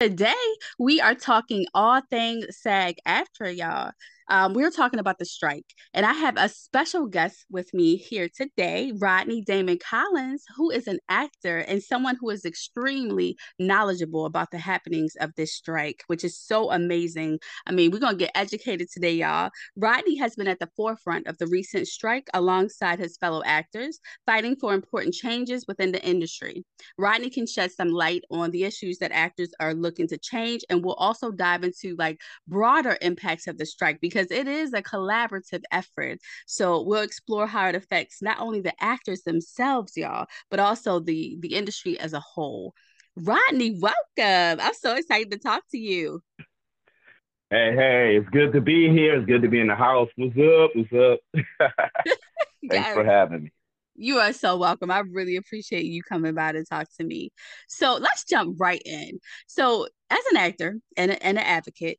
Today, we are talking all things SAG-AFTRA y'all. Um, we're talking about the strike, and I have a special guest with me here today, Rodney Damon Collins, who is an actor and someone who is extremely knowledgeable about the happenings of this strike, which is so amazing. I mean, we're gonna get educated today, y'all. Rodney has been at the forefront of the recent strike alongside his fellow actors, fighting for important changes within the industry. Rodney can shed some light on the issues that actors are looking to change, and we'll also dive into like broader impacts of the strike because because it is a collaborative effort. So we'll explore how it affects not only the actors themselves, y'all, but also the the industry as a whole. Rodney, welcome. I'm so excited to talk to you. Hey, hey, it's good to be here. It's good to be in the house. What's up? What's up? Thanks for having me. You are so welcome. I really appreciate you coming by to talk to me. So let's jump right in. So, as an actor and, and an advocate,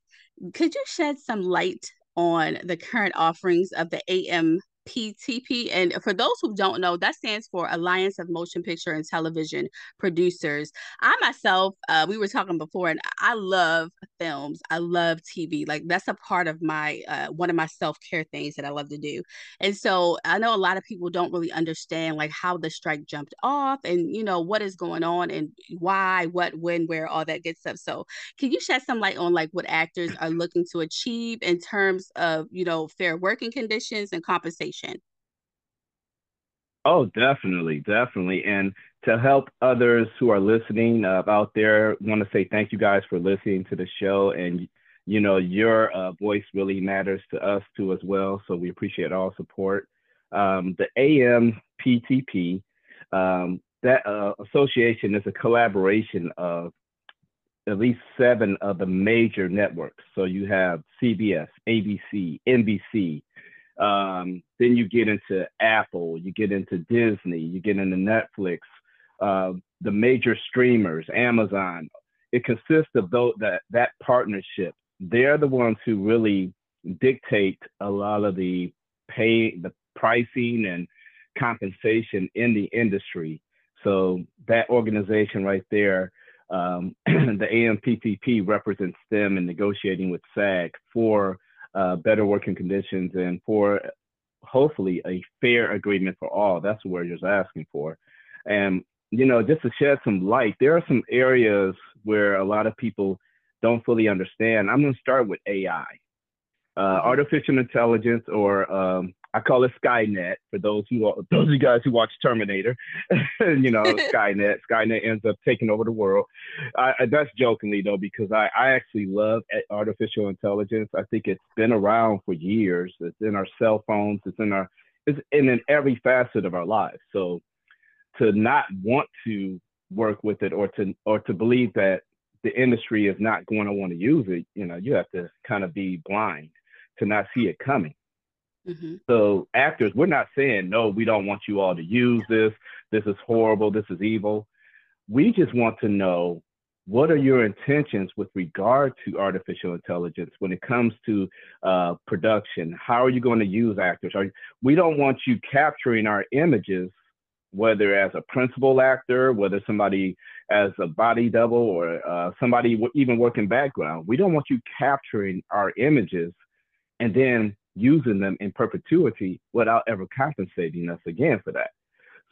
could you shed some light on the current offerings of the AM PTP. And for those who don't know, that stands for Alliance of Motion Picture and Television Producers. I myself, uh, we were talking before, and I love films. I love TV. Like that's a part of my uh, one of my self care things that I love to do. And so I know a lot of people don't really understand like how the strike jumped off, and you know what is going on, and why, what, when, where, all that good stuff. So can you shed some light on like what actors are looking to achieve in terms of you know fair working conditions and compensation? Oh, definitely, definitely. And to help others who are listening uh, out there, want to say thank you guys for listening to the show. And, you know, your uh, voice really matters to us too as well. So we appreciate all support. Um, the AMPTP, um, that uh, association is a collaboration of at least seven of the major networks. So you have CBS, ABC, NBC, um, then you get into Apple, you get into Disney, you get into Netflix, uh, the major streamers, Amazon. It consists of those, that that partnership. They're the ones who really dictate a lot of the pay, the pricing and compensation in the industry. So that organization right there, um, the AMPTP represents them in negotiating with SAG for uh, better working conditions and for hopefully a fair agreement for all. That's what we're just asking for. And, you know, just to shed some light, there are some areas where a lot of people don't fully understand. I'm going to start with AI. Uh, artificial intelligence or um, I call it Skynet for those who those of you guys who watch Terminator. you know, Skynet. Skynet ends up taking over the world. I, I, that's jokingly though, because I, I actually love artificial intelligence. I think it's been around for years. It's in our cell phones. It's in our it's in, in every facet of our lives. So to not want to work with it or to or to believe that the industry is not going to want to use it, you know, you have to kind of be blind to not see it coming. Mm-hmm. So actors, we're not saying no, we don't want you all to use this. This is horrible. This is evil. We just want to know what are your intentions with regard to artificial intelligence when it comes to uh, production? How are you going to use actors? Are, we don't want you capturing our images, whether as a principal actor, whether somebody as a body double, or uh, somebody even working background. We don't want you capturing our images and then using them in perpetuity without ever compensating us again for that.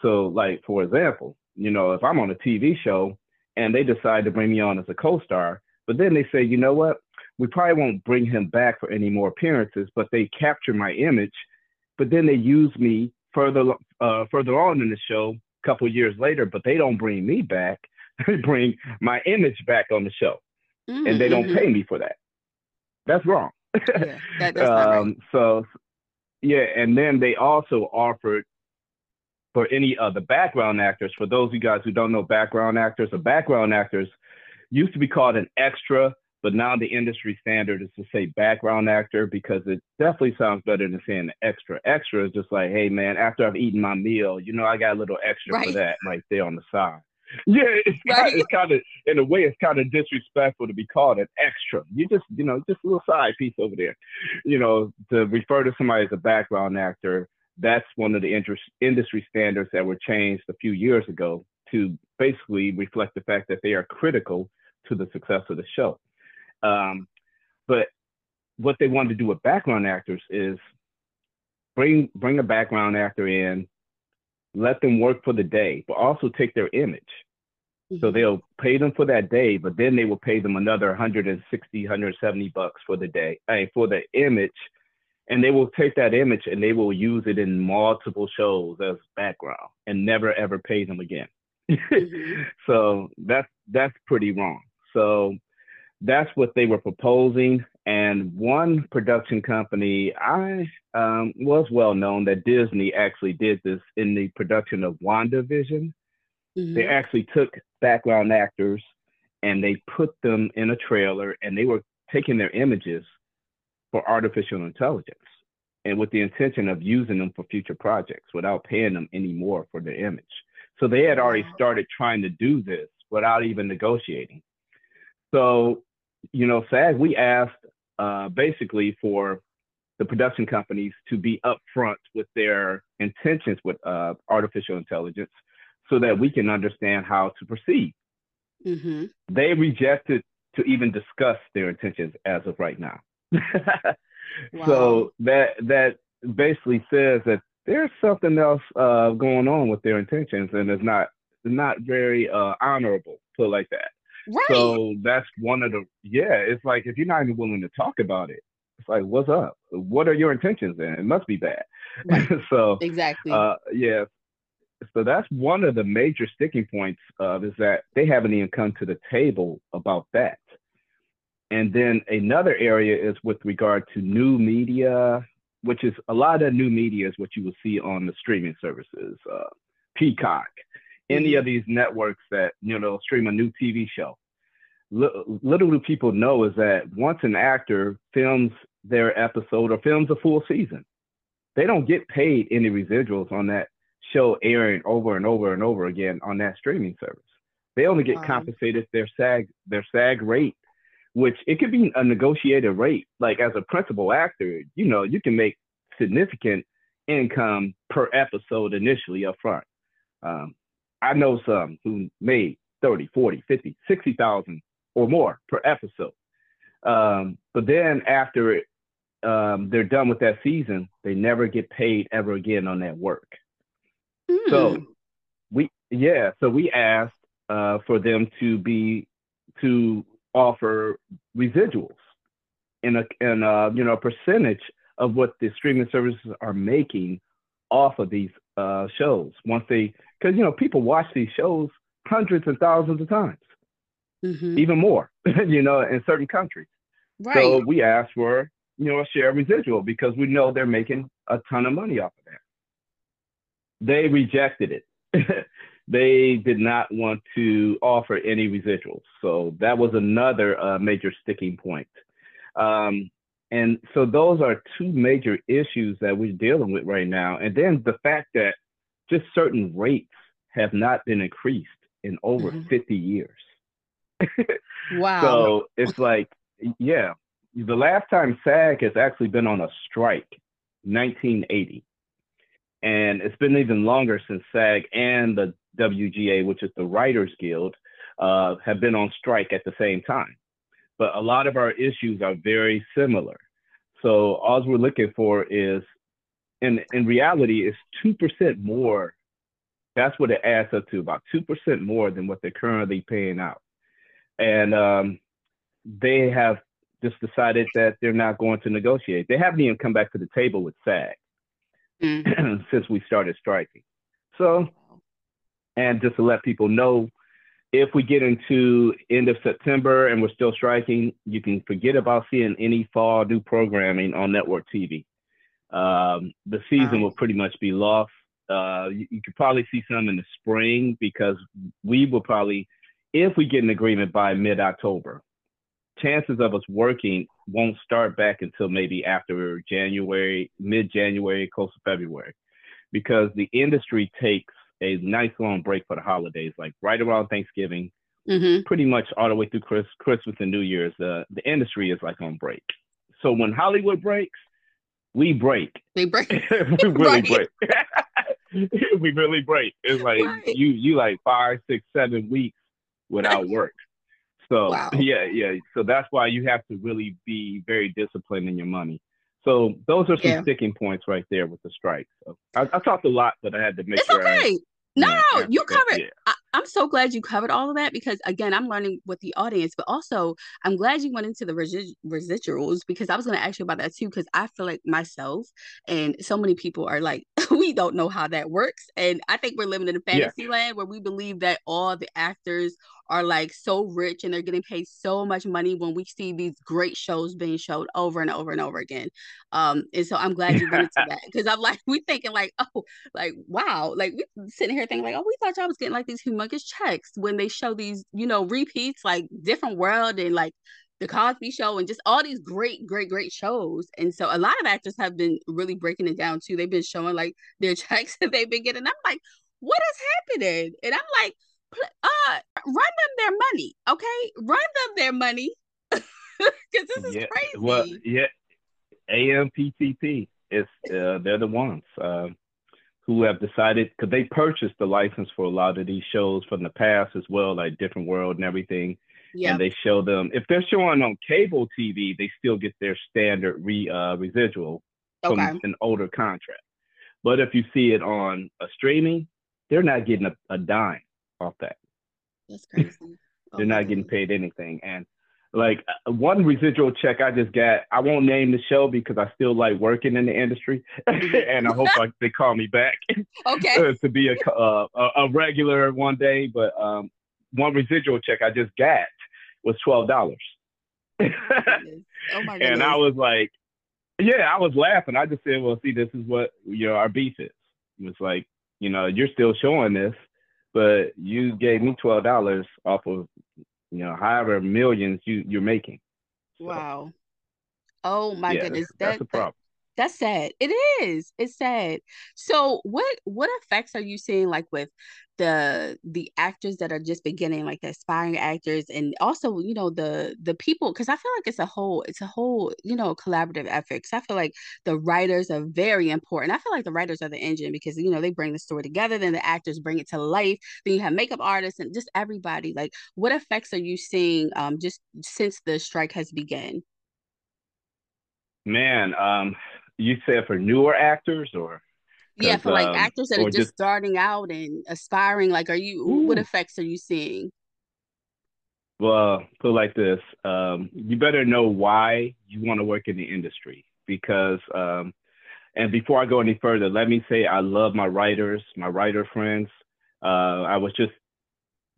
So, like for example, you know, if I'm on a TV show and they decide to bring me on as a co-star, but then they say, you know what, we probably won't bring him back for any more appearances, but they capture my image. But then they use me further uh, further on in the show, a couple years later. But they don't bring me back; they bring my image back on the show, mm-hmm. and they don't mm-hmm. pay me for that. That's wrong. Yeah, that, that's not um. So, yeah, and then they also offered for any of the background actors. For those of you guys who don't know background actors, a background actors used to be called an extra, but now the industry standard is to say background actor because it definitely sounds better than saying extra. Extra is just like, hey man, after I've eaten my meal, you know, I got a little extra right. for that right there on the side. Yeah, it's right. kind, of, in a way it's kind of disrespectful to be called an extra. You just you know just a little side piece over there. You know to refer to somebody as a background actor. That's one of the interest, industry standards that were changed a few years ago to basically reflect the fact that they are critical to the success of the show. Um, but what they wanted to do with background actors is bring bring a background actor in, let them work for the day, but also take their image. Mm-hmm. So they'll pay them for that day, but then they will pay them another 160, 170 bucks for the day, hey, for the image. And they will take that image and they will use it in multiple shows as background and never ever pay them again. mm-hmm. So that's that's pretty wrong. So that's what they were proposing. And one production company, I um, was well known that Disney actually did this in the production of WandaVision. Mm-hmm. They actually took background actors and they put them in a trailer and they were taking their images for artificial intelligence and with the intention of using them for future projects without paying them any more for their image. So they had already started trying to do this without even negotiating. So you know, SAG, we asked uh, basically for the production companies to be upfront with their intentions with uh, artificial intelligence so that we can understand how to proceed. Mm-hmm. They rejected to even discuss their intentions as of right now. wow. So that that basically says that there's something else uh, going on with their intentions, and it's not not very uh, honorable, put like that. Right. So that's one of the yeah. It's like if you're not even willing to talk about it, it's like what's up? What are your intentions? Then it must be bad. Right. so exactly. Uh, yeah. So that's one of the major sticking points of is that they haven't even come to the table about that. And then another area is with regard to new media, which is a lot of new media is what you will see on the streaming services, uh, Peacock, any of these networks that you know stream a new TV show. L- little do people know is that once an actor films their episode or films a full season, they don't get paid any residuals on that show airing over and over and over again on that streaming service. They only get compensated their SAG their SAG rate, which it could be a negotiated rate. Like as a principal actor, you know, you can make significant income per episode initially up front. Um, I know some who made 30, 40, 50, 60,000 or more per episode. Um, but then after it, um, they're done with that season, they never get paid ever again on that work. Mm. So we, yeah, so we asked uh, for them to be, to offer residuals in a, in a, you know, a percentage of what the streaming services are making off of these uh, shows once they because you know people watch these shows hundreds and thousands of times, mm-hmm. even more, you know, in certain countries. Right. So we asked for you know a share of residual because we know they're making a ton of money off of that. They rejected it. they did not want to offer any residuals. So that was another uh, major sticking point. Um, and so those are two major issues that we're dealing with right now. And then the fact that just certain rates have not been increased in over mm-hmm. 50 years. wow. So it's like, yeah, the last time SAG has actually been on a strike, 1980. And it's been even longer since SAG and the WGA, which is the Writers Guild, uh, have been on strike at the same time. But a lot of our issues are very similar. So all we're looking for is in in reality it's two percent more. That's what it adds up to about two percent more than what they're currently paying out, and um, they have just decided that they're not going to negotiate. They haven't even come back to the table with SAG mm. since we started striking. So, and just to let people know, if we get into end of September and we're still striking, you can forget about seeing any fall new programming on network TV. Um, the season will pretty much be lost. Uh, you, you could probably see some in the spring because we will probably, if we get an agreement by mid October, chances of us working won't start back until maybe after January, mid January, close to February, because the industry takes a nice long break for the holidays, like right around Thanksgiving, mm-hmm. pretty much all the way through Chris, Christmas and New Year's. The the industry is like on break. So when Hollywood breaks, we break. They break. we really break. we really break. It's like right. you you like five, six, seven weeks without work. So wow. yeah, yeah. So that's why you have to really be very disciplined in your money. So those are some yeah. sticking points right there with the strike. So I, I, talked a lot, but I had to make it's sure. Okay. I, no, no, you covered. Yeah. I, am so glad you covered all of that because again, I'm learning with the audience, but also I'm glad you went into the resi- residuals because I was going to ask you about that too because I feel like myself and so many people are like, we don't know how that works, and I think we're living in a fantasy yeah. land where we believe that all the actors are like so rich and they're getting paid so much money when we see these great shows being showed over and over and over again. Um, and so I'm glad you went into that because I'm like, we thinking like, oh, like wow, like we sitting here thinking like, oh, we thought y'all was getting like these humongous checks when they show these, you know, repeats like Different World and like the Cosby Show and just all these great, great, great shows. And so a lot of actors have been really breaking it down too. They've been showing like their checks that they've been getting. I'm like, what is happening? And I'm like, uh, run them their money, okay? Run them their money because this is yeah, crazy. Well, yeah, AMPTP is uh, they're the ones uh, who have decided because they purchased the license for a lot of these shows from the past as well, like Different World and everything. Yeah. And they show them if they're showing on cable TV, they still get their standard re uh, residual from okay. an older contract. But if you see it on a streaming, they're not getting a, a dime off that. That's crazy. They're not getting paid anything. And like uh, one residual check I just got, I won't name the show because I still like working in the industry, and I hope I, they call me back. Okay. to be a, uh, a regular one day, but um, one residual check I just got was twelve dollars. oh my goodness. And I was like, yeah, I was laughing. I just said, well, see, this is what you know our beef is. It's like, you know, you're still showing this, but you gave me twelve dollars off of you know however millions you you're making. So, wow. Oh my yeah, goodness, that's, that's a problem. That's sad. It is. It's sad. So what what effects are you seeing like with the the actors that are just beginning, like the aspiring actors, and also you know the the people? Because I feel like it's a whole it's a whole you know collaborative effort. Because I feel like the writers are very important. I feel like the writers are the engine because you know they bring the story together, then the actors bring it to life. Then you have makeup artists and just everybody. Like, what effects are you seeing um just since the strike has begun? Man, um, you said for newer actors or yeah for like um, actors that are just, just, starting out and aspiring like are you Ooh. what effects are you seeing well put like this um, you better know why you want to work in the industry because um, and before i go any further let me say i love my writers my writer friends uh, i was just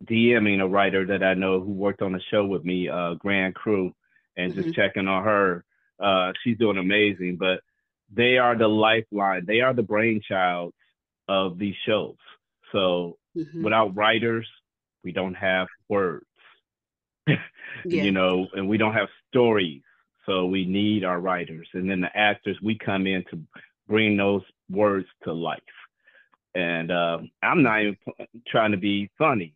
dming a writer that i know who worked on the show with me uh, grand crew and mm-hmm. just checking on her uh, she's doing amazing but they are the lifeline. They are the brainchild of these shows. So mm-hmm. without writers, we don't have words. yeah. You know, and we don't have stories. So we need our writers. And then the actors, we come in to bring those words to life. And uh, I'm not even trying to be funny,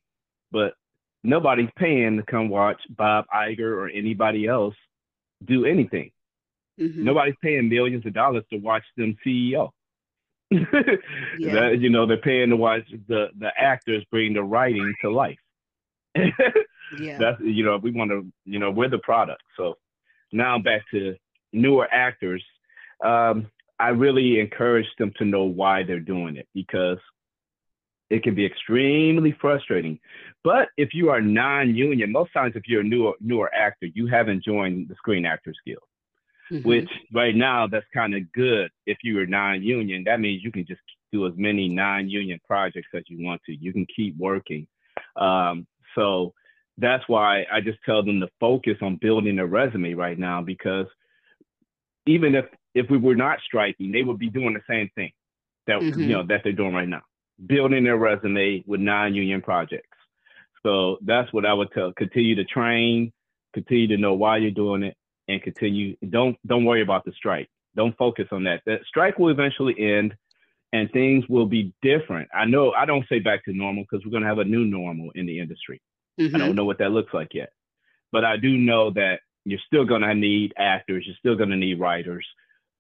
but nobody's paying to come watch Bob Iger or anybody else do anything. Mm-hmm. Nobody's paying millions of dollars to watch them CEO. yeah. that, you know, they're paying to watch the the actors bring the writing to life. yeah. That's you know, we want to, you know, we're the product. So now back to newer actors. Um, I really encourage them to know why they're doing it because it can be extremely frustrating. But if you are non-union, most times if you're a newer newer actor, you haven't joined the Screen Actors Guild, mm-hmm. which right now that's kind of good. If you are non-union, that means you can just do as many non-union projects as you want to. You can keep working. Um, so that's why I just tell them to focus on building a resume right now because even if if we were not striking, they would be doing the same thing that mm-hmm. you know that they're doing right now, building their resume with non-union projects. So that's what I would tell. Continue to train, continue to know why you're doing it, and continue. Don't don't worry about the strike. Don't focus on that. That strike will eventually end, and things will be different. I know. I don't say back to normal because we're going to have a new normal in the industry. Mm-hmm. I don't know what that looks like yet, but I do know that you're still going to need actors. You're still going to need writers.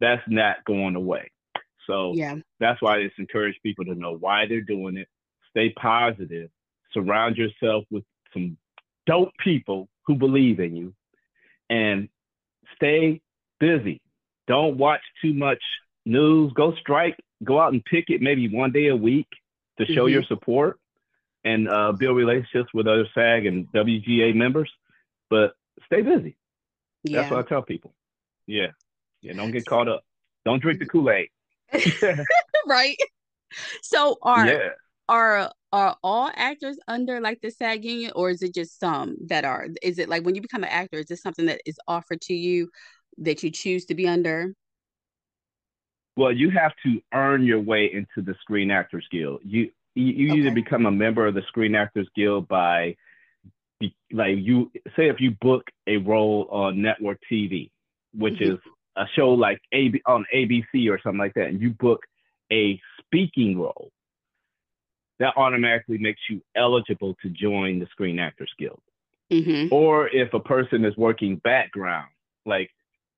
That's not going away. So yeah. that's why I just encourage people to know why they're doing it. Stay positive. Surround yourself with some dope people who believe in you, and stay busy. Don't watch too much news. Go strike. Go out and pick it maybe one day a week to show mm-hmm. your support and uh, build relationships with other SAG and WGA members. But stay busy. Yeah. That's what I tell people. Yeah. Yeah. Don't get caught up. Don't drink the Kool Aid. right. So are yeah. Are are all actors under like the SAG union, or is it just some that are? Is it like when you become an actor, is this something that is offered to you that you choose to be under? Well, you have to earn your way into the Screen Actors Guild. You you, you okay. either become a member of the Screen Actors Guild by like you say if you book a role on network TV, which mm-hmm. is a show like AB on ABC or something like that, and you book a speaking role, that automatically makes you eligible to join the Screen Actors Guild. Mm-hmm. Or if a person is working background, like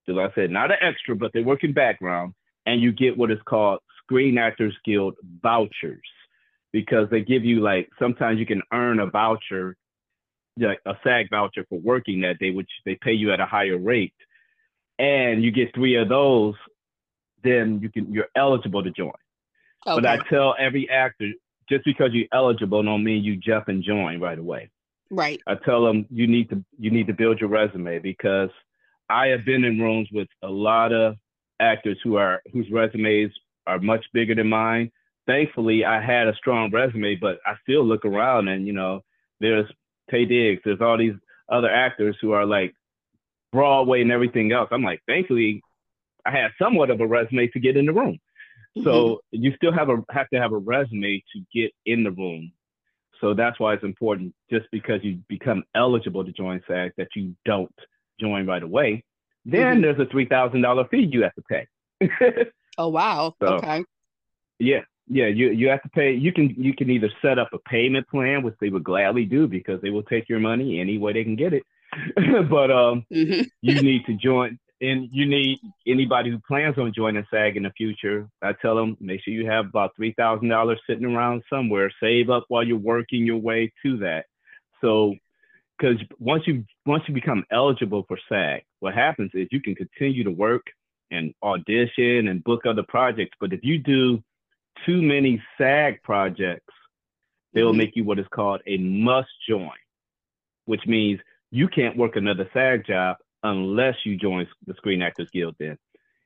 as I said, not an extra, but they're working background, and you get what is called Screen Actors Guild vouchers because they give you like sometimes you can earn a voucher, like a SAG voucher for working that day, which they pay you at a higher rate and you get three of those, then you can you're eligible to join. Okay. But I tell every actor, just because you're eligible don't mean you jump and join right away. Right. I tell them you need to you need to build your resume because I have been in rooms with a lot of actors who are whose resumes are much bigger than mine. Thankfully, I had a strong resume, but I still look around and you know there's Taye Diggs, there's all these other actors who are like Broadway and everything else. I'm like, thankfully, I had somewhat of a resume to get in the room. Mm-hmm. So you still have a have to have a resume to get in the room. So that's why it's important. Just because you become eligible to join SAG, that you don't join right away. Then mm-hmm. there's a three thousand dollar fee you have to pay. oh wow! So, okay. Yeah, yeah. You you have to pay. You can you can either set up a payment plan, which they would gladly do because they will take your money any way they can get it, but um, mm-hmm. you need to join, and you need anybody who plans on joining SAG in the future. I tell them make sure you have about three thousand dollars sitting around somewhere. Save up while you're working your way to that. So, because once you once you become eligible for SAG, what happens is you can continue to work and audition and book other projects. But if you do too many SAG projects, they will mm-hmm. make you what is called a must join, which means you can't work another SAG job unless you join the Screen Actors Guild then.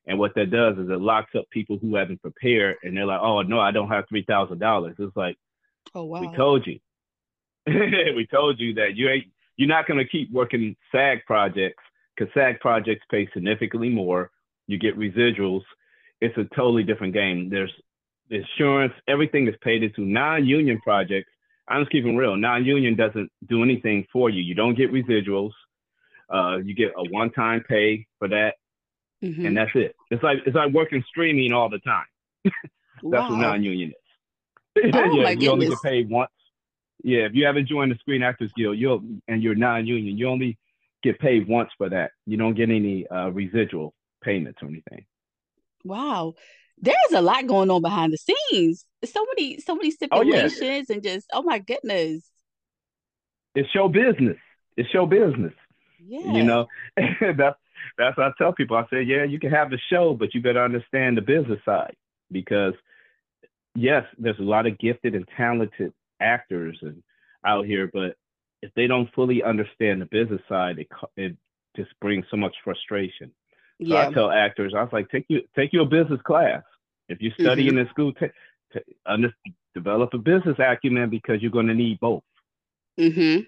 And what that does is it locks up people who haven't prepared and they're like, oh, no, I don't have $3,000. It's like, oh, wow. we told you. we told you that you ain't, you're not going to keep working SAG projects because SAG projects pay significantly more. You get residuals. It's a totally different game. There's insurance, everything is paid into non union projects I'm just keeping real. Non-union doesn't do anything for you. You don't get residuals. Uh, you get a one-time pay for that, mm-hmm. and that's it. It's like it's like working streaming all the time. that's wow. what non-union is. Oh, yeah, you goodness. only get paid once. Yeah, if you haven't joined the Screen Actors Guild, you'll and you're non-union, you only get paid once for that. You don't get any uh, residual payments or anything. Wow there's a lot going on behind the scenes. So many, so many stipulations oh, yeah. and just oh my goodness. It's show business. It's show business. Yeah. You know, that's that's what I tell people. I say, yeah, you can have the show, but you better understand the business side because yes, there's a lot of gifted and talented actors and out here, but if they don't fully understand the business side, it it just brings so much frustration. So yeah. I tell actors, I was like, take you take you a business class. If you're studying mm-hmm. in school, take, take, under, develop a business acumen because you're going to need both. Mm-hmm.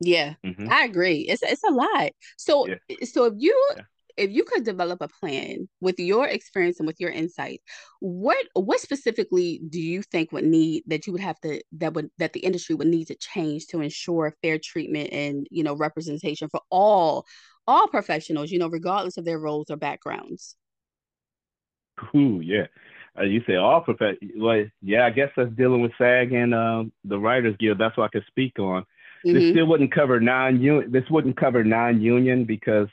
Yeah, mm-hmm. I agree. It's it's a lot. So yeah. so if you yeah if you could develop a plan with your experience and with your insight, what what specifically do you think would need that you would have to that would that the industry would need to change to ensure fair treatment and you know representation for all all professionals, you know, regardless of their roles or backgrounds? Ooh, yeah. Uh, you say all professionals. Well, yeah, I guess that's dealing with SAG and um, the Writers Guild. That's what I could speak on. Mm-hmm. This still wouldn't cover non-union. This wouldn't cover non-union because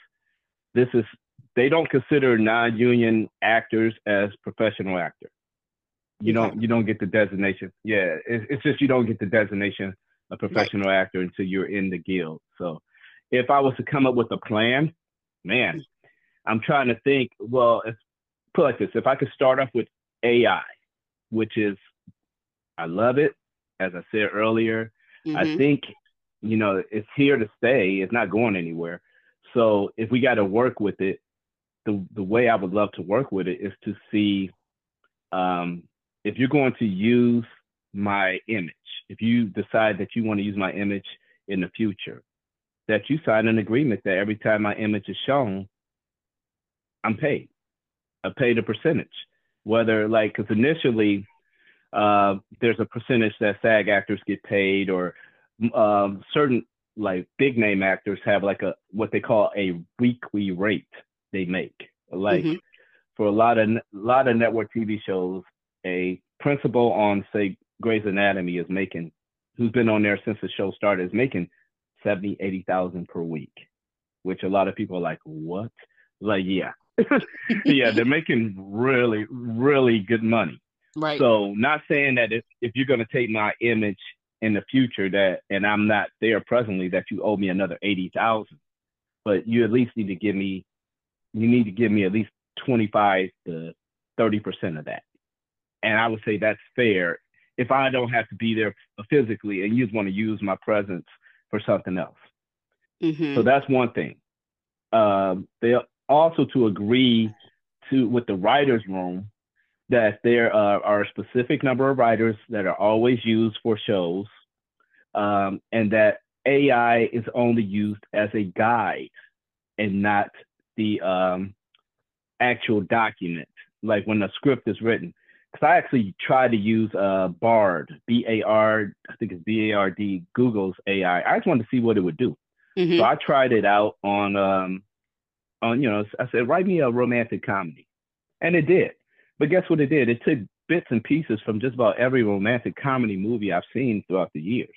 this is they don't consider non-union actors as professional actor. You don't you don't get the designation. Yeah, it's, it's just you don't get the designation of professional right. actor until you're in the guild. So if I was to come up with a plan, man, I'm trying to think. Well, it's put like this: if I could start off with AI, which is I love it. As I said earlier, mm-hmm. I think you know it's here to stay. It's not going anywhere. So if we got to work with it, the the way I would love to work with it is to see um, if you're going to use my image, if you decide that you want to use my image in the future, that you sign an agreement that every time my image is shown, I'm paid. I paid a percentage. Whether like, because initially uh, there's a percentage that SAG actors get paid, or um, certain like big name actors have like a what they call a weekly rate they make. Like mm-hmm. for a lot of a lot of network TV shows, a principal on say Grey's Anatomy is making, who's been on there since the show started, is making 70, 80,000 per week, which a lot of people are like, what? Like, yeah, yeah, they're making really, really good money. Right. So not saying that if, if you're going to take my image in the future that and I'm not there presently that you owe me another 80,000 but you at least need to give me you need to give me at least 25 to 30% of that. And I would say that's fair. If I don't have to be there physically and you just want to use my presence for something else. Mm-hmm. so that's one thing. Um, they also to agree to with the writers room that there uh, are a specific number of writers that are always used for shows, um, and that AI is only used as a guide and not the um, actual document, like when the script is written. Because I actually tried to use uh, Bard, B A R, I think it's B A R D, Google's AI. I just wanted to see what it would do. Mm-hmm. So I tried it out on, um, on you know, I said, write me a romantic comedy, and it did. But guess what it did? It took bits and pieces from just about every romantic comedy movie I've seen throughout the years.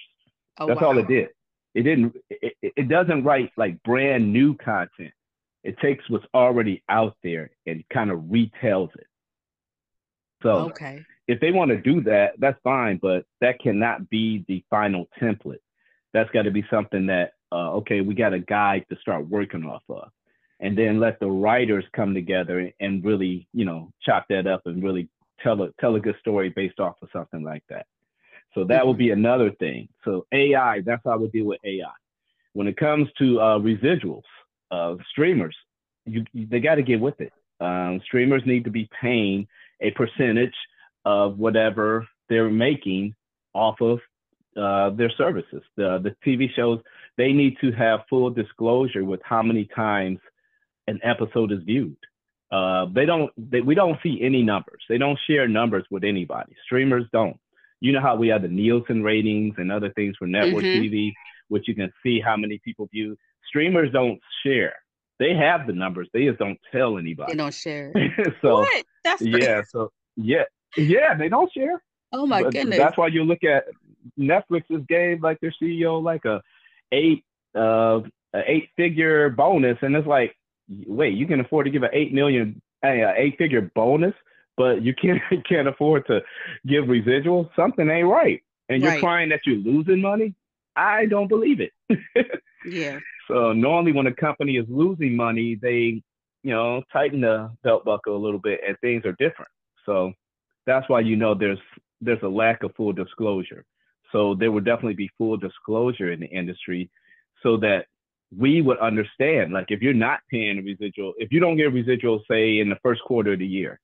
Oh, That's wow. all it did. It didn't. It, it doesn't write like brand new content. It takes what's already out there and kind of retells it. So okay. if they want to do that, that's fine, but that cannot be the final template. That's got to be something that uh, okay, we got a guide to start working off of and then let the writers come together and really, you know, chop that up and really tell a tell a good story based off of something like that. So that would be another thing. So AI, that's how we deal with AI. When it comes to uh, residuals, uh, streamers, you, you they got to get with it. Um, streamers need to be paying a percentage of whatever they're making off of uh, their services. The the TV shows they need to have full disclosure with how many times an episode is viewed. Uh, they don't. They, we don't see any numbers. They don't share numbers with anybody. Streamers don't. You know how we have the Nielsen ratings and other things for network mm-hmm. TV, which you can see how many people view. Streamers don't share. They have the numbers. They just don't tell anybody. They don't share. so what? That's yeah. So yeah, yeah. They don't share. Oh my but goodness. That's why you look at Netflix's gave like their CEO like a eight uh a eight figure bonus, and it's like wait, you can afford to give an eight million, uh, eight figure bonus, but you can't can't afford to give residuals. Something ain't right, and you're right. crying that you're losing money. I don't believe it. yeah. So normally when a company is losing money, they you know tighten the belt buckle a little bit, and things are different. So that's why you know there's there's a lack of full disclosure. So there would definitely be full disclosure in the industry so that we would understand. Like if you're not paying a residual, if you don't get a residual, say in the first quarter of the year,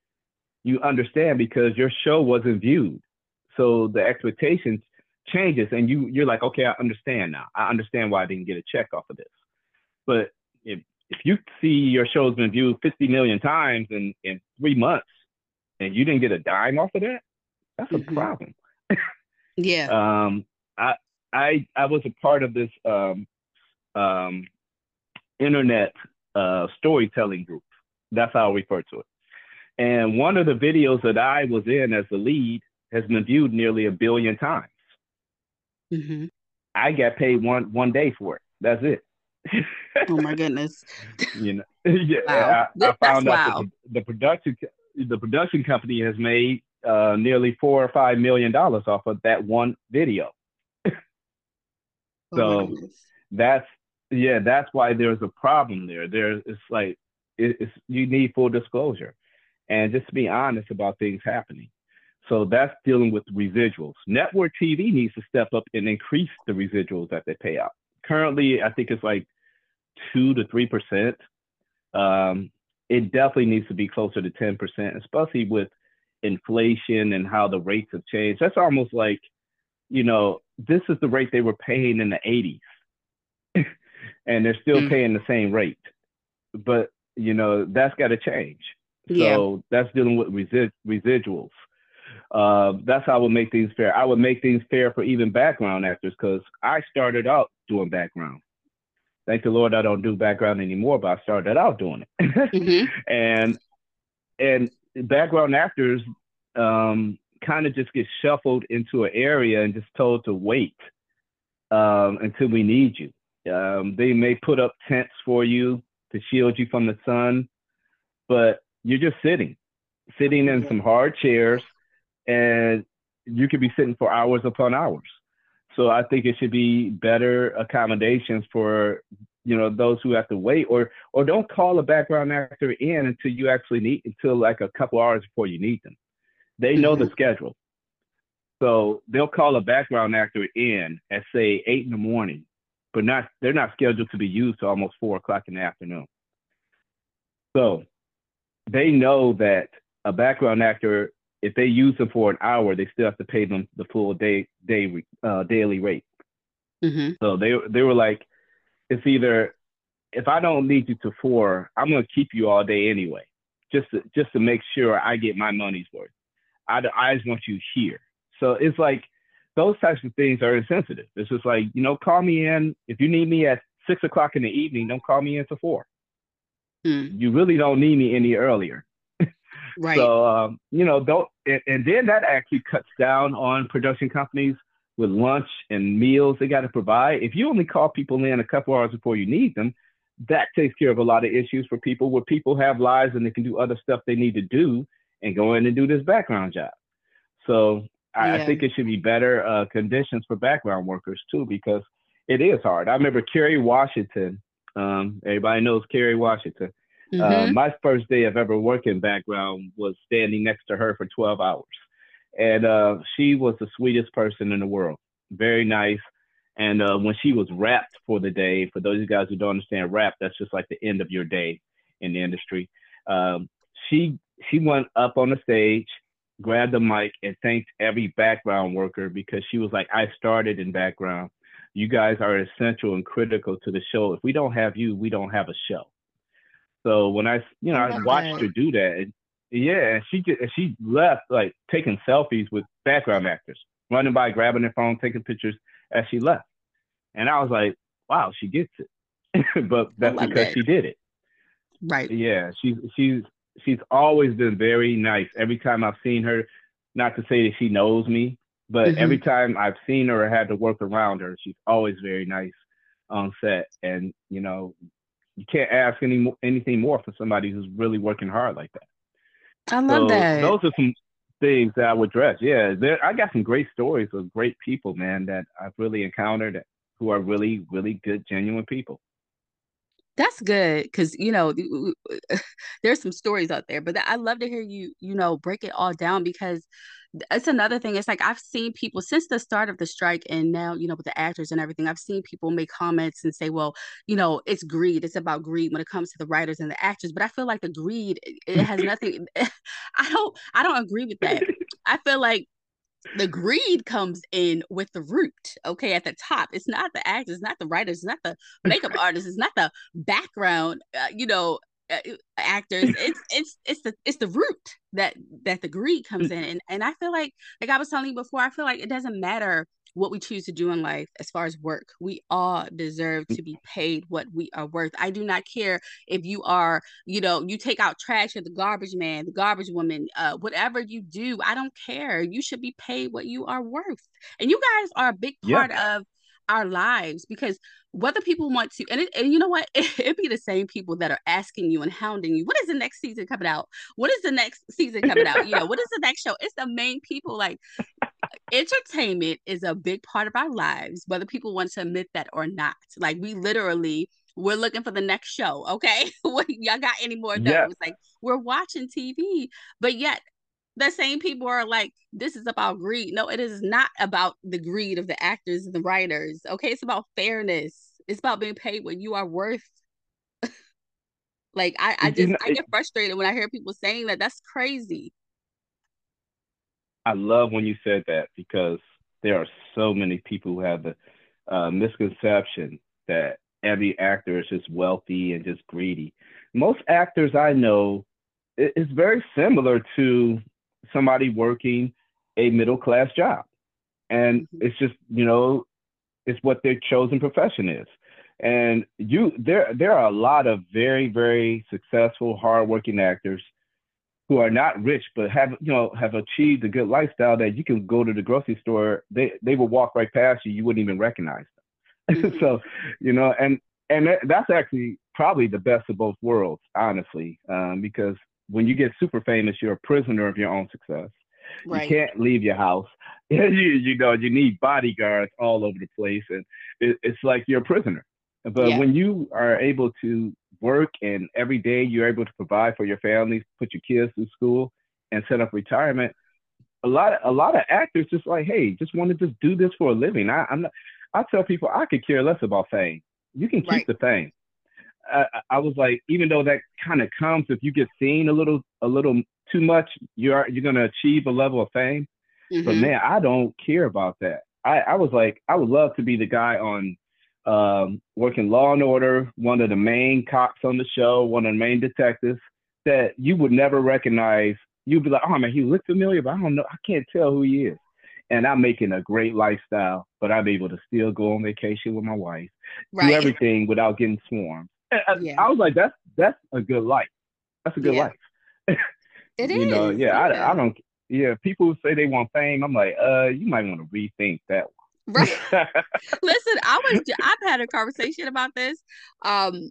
you understand because your show wasn't viewed. So the expectations changes and you you're like, okay, I understand now. I understand why I didn't get a check off of this. But if if you see your show's been viewed 50 million times in, in three months and you didn't get a dime off of that, that's a mm-hmm. problem. yeah. Um, I I I was a part of this um, um, internet uh, storytelling group. That's how I refer to it. And one of the videos that I was in as the lead has been viewed nearly a billion times. Mm-hmm. I got paid one one day for it. That's it. oh my goodness. You know, yeah. Wow. I, I found out wow. the, the, production the production company has made uh, nearly four or five million dollars off of that one video. Oh so oh that's yeah, that's why there's a problem there. There's it's like it, it's you need full disclosure, and just be honest about things happening. So that's dealing with residuals. Network TV needs to step up and increase the residuals that they pay out. Currently, I think it's like two to three percent. Um, it definitely needs to be closer to ten percent, especially with inflation and how the rates have changed. That's almost like, you know, this is the rate they were paying in the 80s, and they're still mm. paying the same rate. But you know, that's got to change. Yeah. So that's dealing with resi- residuals. Uh, that's how I would make things fair. I would make things fair for even background actors because I started out doing background. Thank the Lord I don't do background anymore, but I started out doing it. mm-hmm. And and background actors um, kind of just get shuffled into an area and just told to wait um, until we need you. Um, they may put up tents for you to shield you from the sun, but you're just sitting, sitting in some hard chairs, and you could be sitting for hours upon hours. So I think it should be better accommodations for you know those who have to wait or or don't call a background actor in until you actually need until like a couple hours before you need them they know mm-hmm. the schedule so they'll call a background actor in at say eight in the morning but not they're not scheduled to be used to almost four o'clock in the afternoon so they know that a background actor if they use them for an hour they still have to pay them the full day day uh, daily rate mm-hmm. so they they were like it's either if I don't need you to four, I'm gonna keep you all day anyway, just to, just to make sure I get my money's worth. I, I just want you here. So it's like those types of things are insensitive. It's just like you know, call me in if you need me at six o'clock in the evening. Don't call me in to four. Hmm. You really don't need me any earlier. right. So um, you know, don't and, and then that actually cuts down on production companies with lunch and meals they got to provide. If you only call people in a couple hours before you need them, that takes care of a lot of issues for people where people have lives and they can do other stuff they need to do and go in and do this background job. So I, yeah. I think it should be better uh, conditions for background workers too, because it is hard. I remember Kerry Washington. Um, everybody knows Kerry Washington. Uh, mm-hmm. Uh, my first day of ever working background was standing next to her for 12 hours and uh, she was the sweetest person in the world. Very nice. And uh, when she was wrapped for the day, for those of you guys who don't understand wrap, that's just like the end of your day in the industry. Um, she she went up on the stage, grabbed the mic, and thanked every background worker because she was like, "I started in background. You guys are essential and critical to the show. If we don't have you, we don't have a show." So when I, you know, I watched her do that, yeah, and she just, she left like taking selfies with background actors, running by, grabbing their phone, taking pictures as she left. And I was like, wow, she gets it. but that's because that. she did it. Right. Yeah, she's she's she's always been very nice. Every time I've seen her, not to say that she knows me, but mm-hmm. every time I've seen her or had to work around her, she's always very nice on set. And you know, you can't ask any anything more for somebody who's really working hard like that. I love so that. Those are some things that I would dress. Yeah, there, I got some great stories of great people, man, that I've really encountered who are really, really good, genuine people. That's good because you know there's some stories out there, but I love to hear you you know break it all down because it's another thing. It's like I've seen people since the start of the strike, and now you know with the actors and everything. I've seen people make comments and say, "Well, you know, it's greed. It's about greed when it comes to the writers and the actors." But I feel like the greed it has nothing. I don't I don't agree with that. I feel like the greed comes in with the root okay at the top. It's not the actors it's not the writers it's not the makeup artists it's not the background uh, you know uh, uh actors. It's it's it's the it's the root that that the greed comes in. And and i feel like like i was telling you before i feel like it doesn't matter what we choose to do in life as far as work. We all deserve to be paid what we are worth. I do not care if you are, you know, you take out trash or the garbage man, the garbage woman, uh, whatever you do, I don't care. You should be paid what you are worth. And you guys are a big part yeah. of our lives because whether people want to and, it, and you know what it, it be the same people that are asking you and hounding you what is the next season coming out what is the next season coming out you know what is the next show it's the main people like entertainment is a big part of our lives, whether people want to admit that or not. Like we literally we're looking for the next show. Okay. what y'all got any more of those? Yeah. Like we're watching TV, but yet the same people are like, this is about greed. No, it is not about the greed of the actors and the writers. Okay. It's about fairness. It's about being paid what you are worth. like I, I just I get frustrated when I hear people saying that. That's crazy. I love when you said that because there are so many people who have the uh, misconception that every actor is just wealthy and just greedy. Most actors I know is very similar to somebody working a middle class job, and mm-hmm. it's just you know it's what their chosen profession is. And you there there are a lot of very very successful hardworking actors who are not rich but have you know have achieved a good lifestyle that you can go to the grocery store they they will walk right past you you wouldn't even recognize them mm-hmm. so you know and and that's actually probably the best of both worlds honestly um, because when you get super famous you're a prisoner of your own success right. you can't leave your house you, you know you need bodyguards all over the place and it, it's like you're a prisoner but yeah. when you are able to work and every day you're able to provide for your families, put your kids through school, and set up retirement. A lot of a lot of actors just like, hey, just want to just do this for a living. I, I'm not. I tell people I could care less about fame. You can keep right. the fame. I, I was like, even though that kind of comes if you get seen a little a little too much, you're you're gonna achieve a level of fame. Mm-hmm. But man, I don't care about that. I, I was like, I would love to be the guy on um, working Law and Order, one of the main cops on the show, one of the main detectives that you would never recognize. You'd be like, oh man, he looks familiar, but I don't know, I can't tell who he is. And I'm making a great lifestyle, but I'm able to still go on vacation with my wife, right. do everything without getting swarmed. I, yeah. I was like, that's that's a good life. That's a good yeah. life. it you is. know, yeah, yeah. I, I don't. Yeah, people say they want fame. I'm like, uh, you might want to rethink that. Right. Listen, I was I've had a conversation about this. Um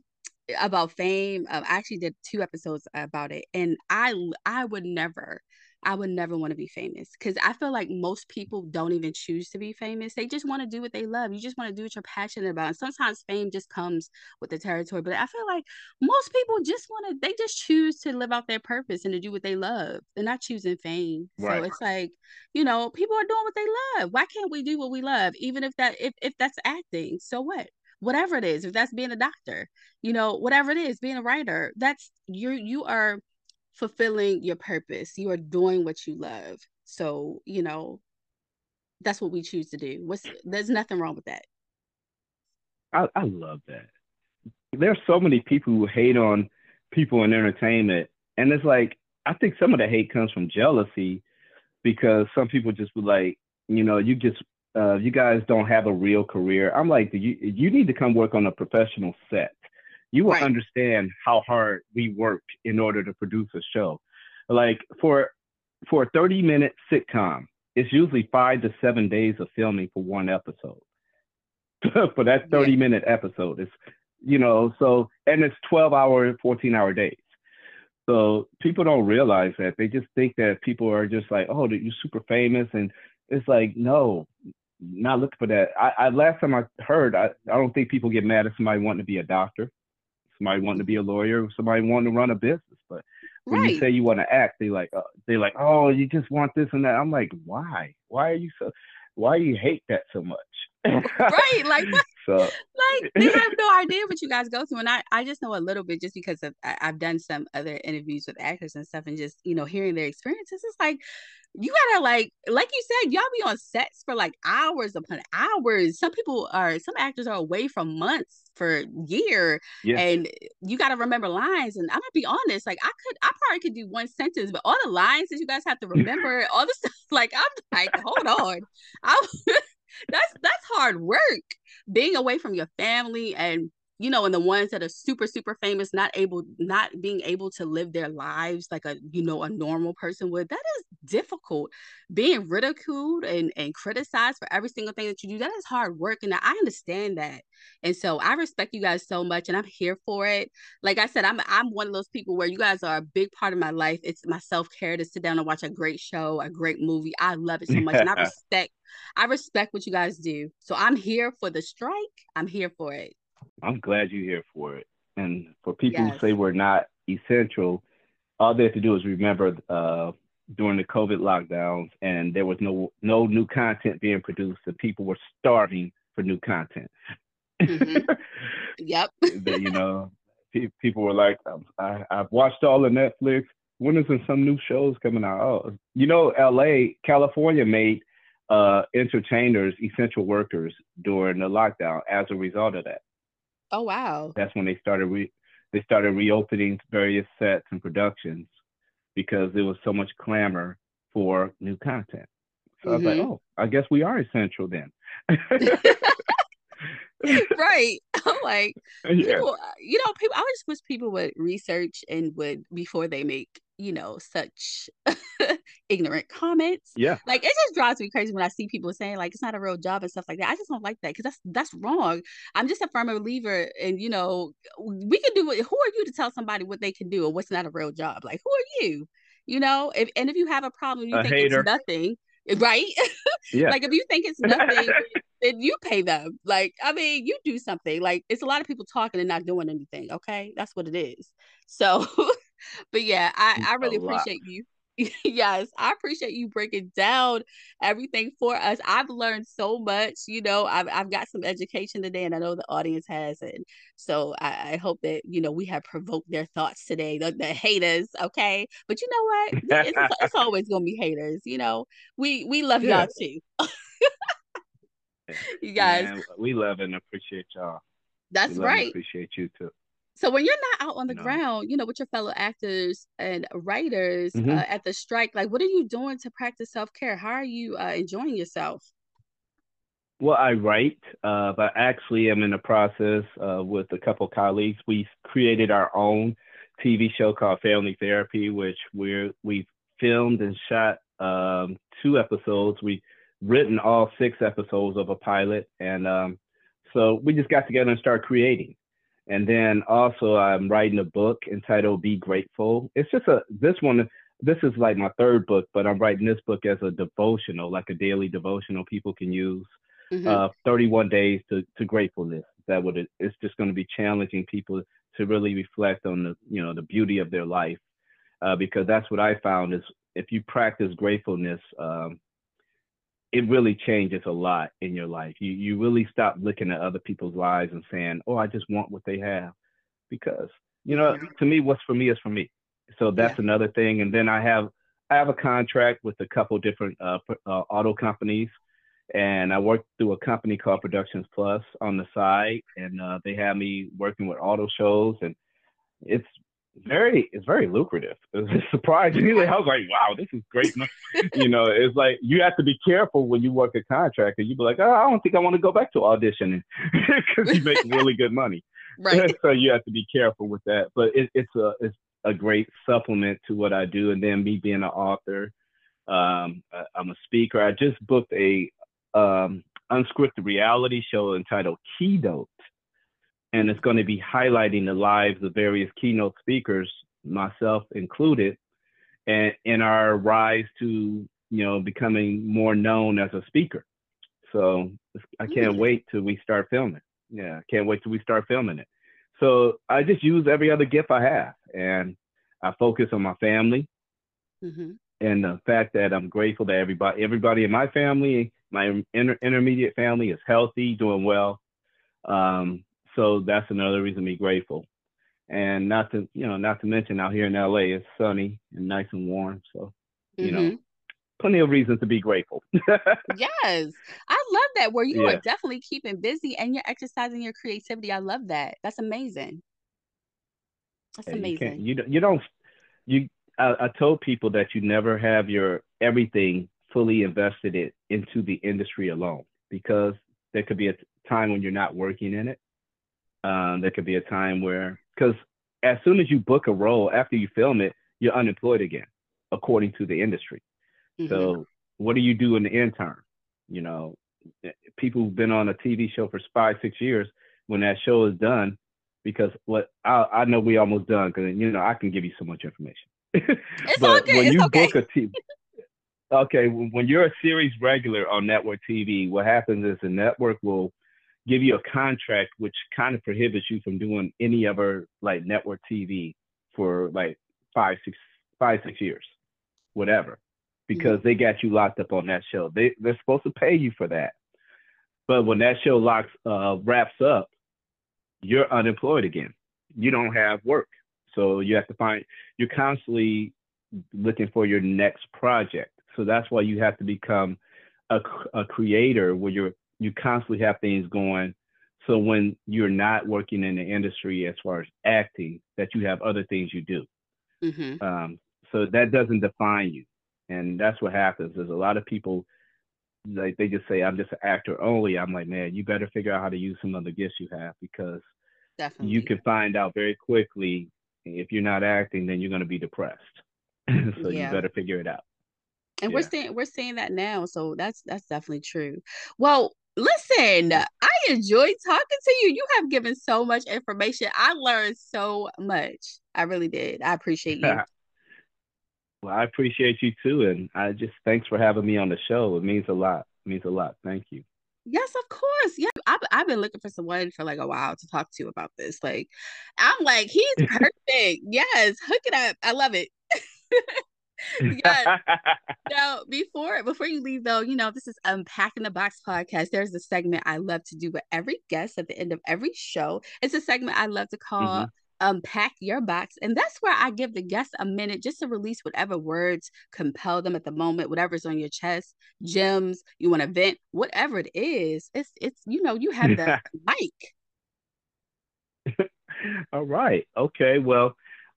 about fame. Um, I actually did two episodes about it, and I I would never I would never want to be famous because I feel like most people don't even choose to be famous. They just want to do what they love. You just want to do what you're passionate about. And sometimes fame just comes with the territory. But I feel like most people just want to, they just choose to live out their purpose and to do what they love. They're not choosing fame. Right. So it's like, you know, people are doing what they love. Why can't we do what we love? Even if that, if, if that's acting, so what? Whatever it is, if that's being a doctor, you know, whatever it is, being a writer, that's you you are fulfilling your purpose. You are doing what you love. So, you know, that's what we choose to do. What's there's nothing wrong with that. I, I love that. There's so many people who hate on people in entertainment. And it's like, I think some of the hate comes from jealousy because some people just be like, you know, you just uh, you guys don't have a real career. I'm like, you you need to come work on a professional set you will right. understand how hard we work in order to produce a show. Like for for a 30 minute sitcom, it's usually five to seven days of filming for one episode. for that 30 yeah. minute episode, it's you know, so and it's 12 hour, 14 hour days. So people don't realize that. They just think that people are just like, oh, you're super famous, and it's like, no, not looking for that. I, I last time I heard, I, I don't think people get mad at somebody wanting to be a doctor. Somebody wanting to be a lawyer, somebody wanting to run a business. But when right. you say you want to act, they like uh, they like, oh, you just want this and that. I'm like, why? Why are you so? Why do you hate that so much? right, like so like they have no idea what you guys go through, and I I just know a little bit just because of I, I've done some other interviews with actors and stuff, and just you know hearing their experiences. It's like you gotta like like you said y'all be on sets for like hours upon hours some people are some actors are away from months for year yeah. and you gotta remember lines and i'm gonna be honest like i could i probably could do one sentence but all the lines that you guys have to remember all the stuff like i'm like hold on i that's that's hard work being away from your family and you know, and the ones that are super, super famous, not able, not being able to live their lives like a, you know, a normal person would, that is difficult. Being ridiculed and, and criticized for every single thing that you do, that is hard work. And I understand that. And so I respect you guys so much and I'm here for it. Like I said, I'm I'm one of those people where you guys are a big part of my life. It's my self-care to sit down and watch a great show, a great movie. I love it so much. and I respect I respect what you guys do. So I'm here for the strike. I'm here for it. I'm glad you're here for it. And for people yes. who say we're not essential, all they have to do is remember uh, during the COVID lockdowns, and there was no no new content being produced, and people were starving for new content. Mm-hmm. yep. you know, people were like, um, I, I've watched all the Netflix. When is there some new shows coming out? Oh, you know, L.A., California made uh, entertainers essential workers during the lockdown as a result of that. Oh wow! That's when they started re- they started reopening various sets and productions because there was so much clamor for new content. So mm-hmm. I was like, mm-hmm. oh, I guess we are essential then. right. I'm like, yeah. people, you know, people. I just wish people would research and would before they make you know, such ignorant comments. Yeah. Like it just drives me crazy when I see people saying like it's not a real job and stuff like that. I just don't like that because that's that's wrong. I'm just a firm believer and you know, we can do it. Who are you to tell somebody what they can do or what's not a real job? Like who are you? You know, if and if you have a problem, you a think hater. it's nothing, eh, right? Yeah. like if you think it's nothing, then you pay them. Like, I mean, you do something. Like it's a lot of people talking and not doing anything. Okay. That's what it is. So but yeah, I, I really appreciate you. yes, I appreciate you breaking down everything for us. I've learned so much. You know, I've I've got some education today, and I know the audience has, and so I, I hope that you know we have provoked their thoughts today. The, the haters, okay, but you know what? It's, it's, always gonna be haters. You know, we we love yeah. y'all too. you guys, Man, we love and appreciate y'all. That's right. appreciate you too. So when you're not out on the no. ground, you know, with your fellow actors and writers mm-hmm. uh, at the strike, like what are you doing to practice self care? How are you uh, enjoying yourself? Well, I write, uh, but actually, I'm in the process uh, with a couple colleagues. We created our own TV show called Family Therapy, which we're we filmed and shot um, two episodes. We written all six episodes of a pilot, and um, so we just got together and started creating. And then also I'm writing a book entitled Be Grateful. It's just a this one this is like my third book, but I'm writing this book as a devotional, like a daily devotional people can use. Mm-hmm. Uh, 31 days to, to gratefulness. That would it, it's just going to be challenging people to really reflect on the you know the beauty of their life, uh, because that's what I found is if you practice gratefulness, um, it really changes a lot in your life. You you really stop looking at other people's lives and saying, "Oh, I just want what they have," because you know, to me, what's for me is for me. So that's yeah. another thing. And then I have I have a contract with a couple different uh, uh, auto companies, and I work through a company called Productions Plus on the side, and uh, they have me working with auto shows, and it's very it's very lucrative. It's surprisingly, I was like, wow, this is great. you know, it's like you have to be careful when you work a contract, and you be like, oh, I don't think I want to go back to auditioning because you make really good money. Right. so you have to be careful with that. But it, it's a it's a great supplement to what I do, and then me being an author, um, I, I'm a speaker. I just booked a um, unscripted reality show entitled Keynote and it's going to be highlighting the lives of various keynote speakers, myself included, and in our rise to you know becoming more known as a speaker. So I can't mm. wait till we start filming. Yeah, can't wait till we start filming it. so I just use every other gift I have, and I focus on my family, mm-hmm. and the fact that I'm grateful that everybody, everybody in my family, my inter- intermediate family, is healthy, doing well. Um, so that's another reason to be grateful. And not to, you know, not to mention out here in LA, it's sunny and nice and warm. So, you mm-hmm. know, plenty of reasons to be grateful. yes. I love that where you yeah. are definitely keeping busy and you're exercising your creativity. I love that. That's amazing. That's hey, amazing. You, you, you don't you I, I told people that you never have your everything fully invested it into the industry alone because there could be a time when you're not working in it. Um, there could be a time where because as soon as you book a role after you film it, you're unemployed again, according to the industry. Mm-hmm. So what do you do in the intern? You know, eh, people who've been on a TV show for five, six years, when that show is done, because what I, I know we almost done because you know I can give you so much information. but okay. when it's you okay. book a TV, okay, when you're a series regular on network TV, what happens is the network will give you a contract which kind of prohibits you from doing any other like network TV for like five, six, five, six years, whatever because they got you locked up on that show. They they're supposed to pay you for that. But when that show locks uh, wraps up, you're unemployed again. You don't have work. So you have to find you're constantly looking for your next project. So that's why you have to become a, a creator where you're you constantly have things going. So when you're not working in the industry as far as acting, that you have other things you do. Mm-hmm. Um, so that doesn't define you and that's what happens There's a lot of people like they just say i'm just an actor only i'm like man you better figure out how to use some other gifts you have because Definitely. you can find out very quickly if you're not acting then you're going to be depressed so yeah. you better figure it out and yeah. we're seeing we're seeing that now so that's that's definitely true well listen i enjoy talking to you you have given so much information i learned so much i really did i appreciate you Well, I appreciate you too, and I just thanks for having me on the show. It means a lot. It means a lot. Thank you. Yes, of course. Yeah, I've, I've been looking for someone for like a while to talk to about this. Like, I'm like, he's perfect. yes, hook it up. I love it. yes. now, before before you leave though, you know, this is Unpacking the Box podcast. There's a segment I love to do with every guest at the end of every show. It's a segment I love to call mm-hmm unpack your box. And that's where I give the guests a minute just to release whatever words compel them at the moment, whatever's on your chest, gems, you want to vent, whatever it is. It's it's you know, you have the mic. All right. Okay. Well,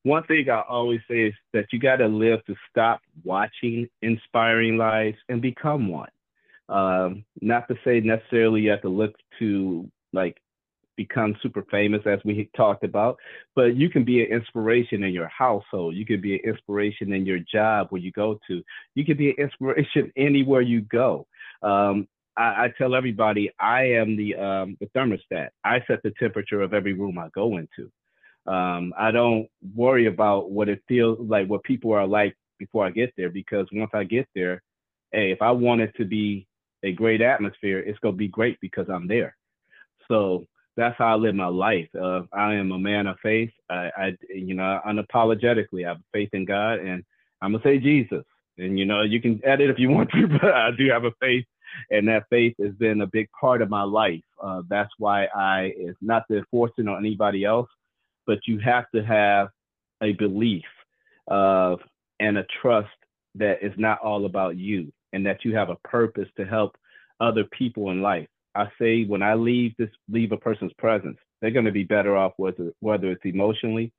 one thing I always say is that you got to live to stop watching inspiring lives and become one. Um, not to say necessarily you have to look to like become super famous as we talked about but you can be an inspiration in your household. You can be an inspiration in your job where you go to. You can be an inspiration anywhere you go. Um, I, tell everybody i am the um, the thermostat. I set the temperature of every room i go into um, i don't worry about what it feels like what people are like before i get there because once i get there hey if i want it to be a great atmosphere it's to be great because i'm there so that's how I live my life. Uh, I am a man of faith. I, I, you know, unapologetically, I have faith in God, and I'm gonna say Jesus. And you know, you can edit if you want to, but I do have a faith, and that faith has been a big part of my life. Uh, that's why I, it's not to force it on anybody else, but you have to have a belief of and a trust that is not all about you, and that you have a purpose to help other people in life. I say when I leave this leave a person's presence, they're going to be better off whether whether it's emotionally,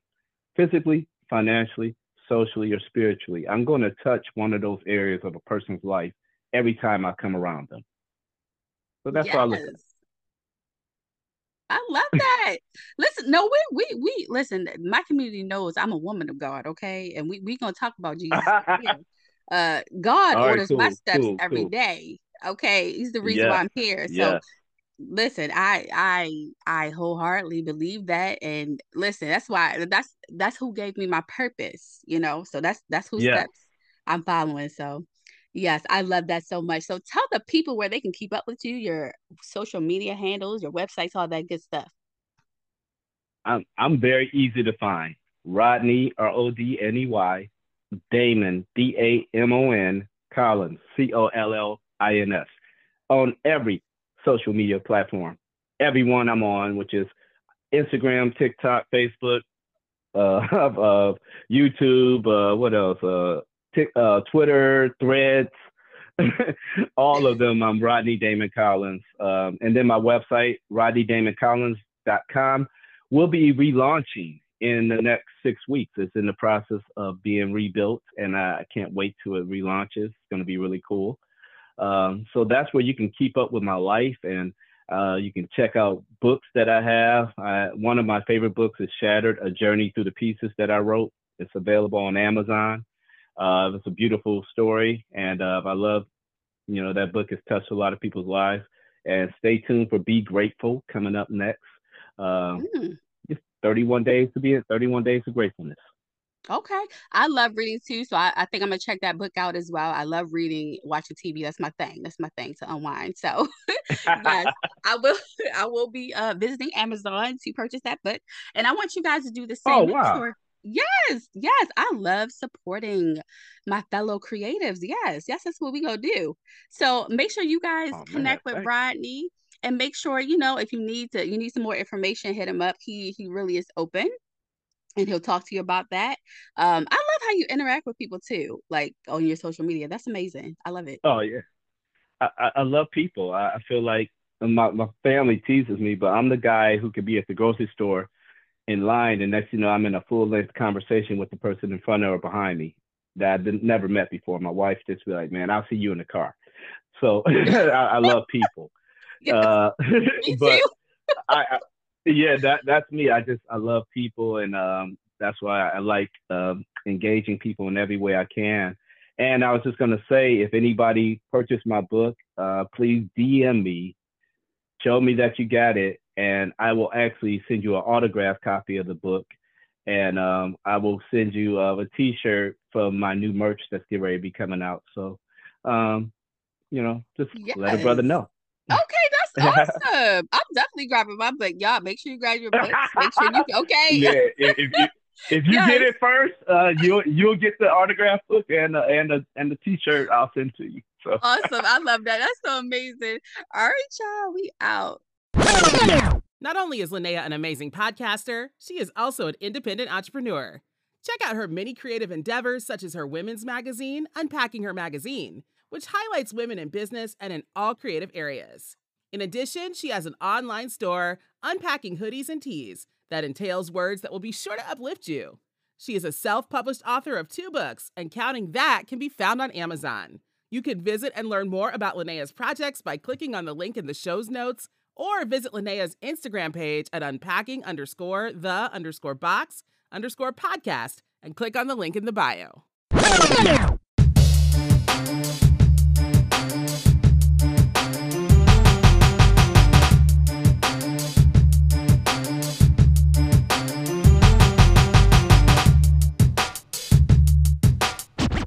physically, financially, socially, or spiritually. I'm going to touch one of those areas of a person's life every time I come around them. So that's yes. what I look at. I love that. listen, no, we we we listen. My community knows I'm a woman of God, okay, and we we gonna talk about Jesus. uh, God All orders right, cool, my steps cool, every cool. day. Okay, he's the reason why I'm here. So listen, I I I wholeheartedly believe that, and listen, that's why that's that's who gave me my purpose. You know, so that's that's who steps I'm following. So yes, I love that so much. So tell the people where they can keep up with you, your social media handles, your websites, all that good stuff. I'm I'm very easy to find. Rodney R O D N E Y, Damon D A M O N Collins C O L L I N S on every social media platform. Everyone I'm on, which is Instagram, TikTok, Facebook, uh, uh YouTube, uh, what else? Uh, t- uh, Twitter, Threads, all of them. I'm Rodney Damon Collins, um, and then my website, RodneyDamonCollins.com, will be relaunching in the next six weeks. It's in the process of being rebuilt, and I can't wait till it relaunches. It's going to be really cool. Um, so that's where you can keep up with my life, and uh, you can check out books that I have. I, one of my favorite books is Shattered: A Journey Through the Pieces that I wrote. It's available on Amazon. Uh, it's a beautiful story, and uh, I love, you know, that book has touched a lot of people's lives. And stay tuned for Be Grateful coming up next. Uh, mm. 31 days to be in 31 days of gratefulness. Okay. I love reading too. So I, I think I'm gonna check that book out as well. I love reading, watching TV. That's my thing. That's my thing to unwind. So yes, I will I will be uh visiting Amazon to purchase that book. And I want you guys to do the same. Oh wow. Yes, yes. I love supporting my fellow creatives. Yes, yes, that's what we gonna do. So make sure you guys oh, connect with Rodney and make sure you know if you need to you need some more information hit him up he he really is open and he'll talk to you about that um i love how you interact with people too like on your social media that's amazing i love it oh yeah i i love people i, I feel like my, my family teases me but i'm the guy who could be at the grocery store in line and next you know i'm in a full length conversation with the person in front of or behind me that i've never met before. My wife just be like man i'll see you in the car. So I, I love people. Uh, but I, I, yeah, that that's me. I just I love people, and um, that's why I like um, engaging people in every way I can. And I was just gonna say, if anybody purchased my book, uh, please DM me, show me that you got it, and I will actually send you an autographed copy of the book, and um, I will send you uh, a T-shirt from my new merch that's getting ready to be coming out. So, um, you know, just yes. let a brother know. Okay, that's awesome. I'm definitely grabbing my book. Y'all, make sure you grab your book. Make sure you okay. Yeah, if, if you if you yes. get it first, uh, you'll you'll get the autograph book and the and the and the t-shirt I'll send to you. So awesome. I love that. That's so amazing. All right, y'all, we out. Not only is Linnea an amazing podcaster, she is also an independent entrepreneur. Check out her many creative endeavors, such as her women's magazine, Unpacking Her Magazine, which highlights women in business and in all creative areas. In addition, she has an online store, Unpacking Hoodies and Tees, that entails words that will be sure to uplift you. She is a self published author of two books, and counting that can be found on Amazon. You can visit and learn more about Linnea's projects by clicking on the link in the show's notes or visit Linnea's Instagram page at unpacking underscore the underscore box underscore podcast and click on the link in the bio.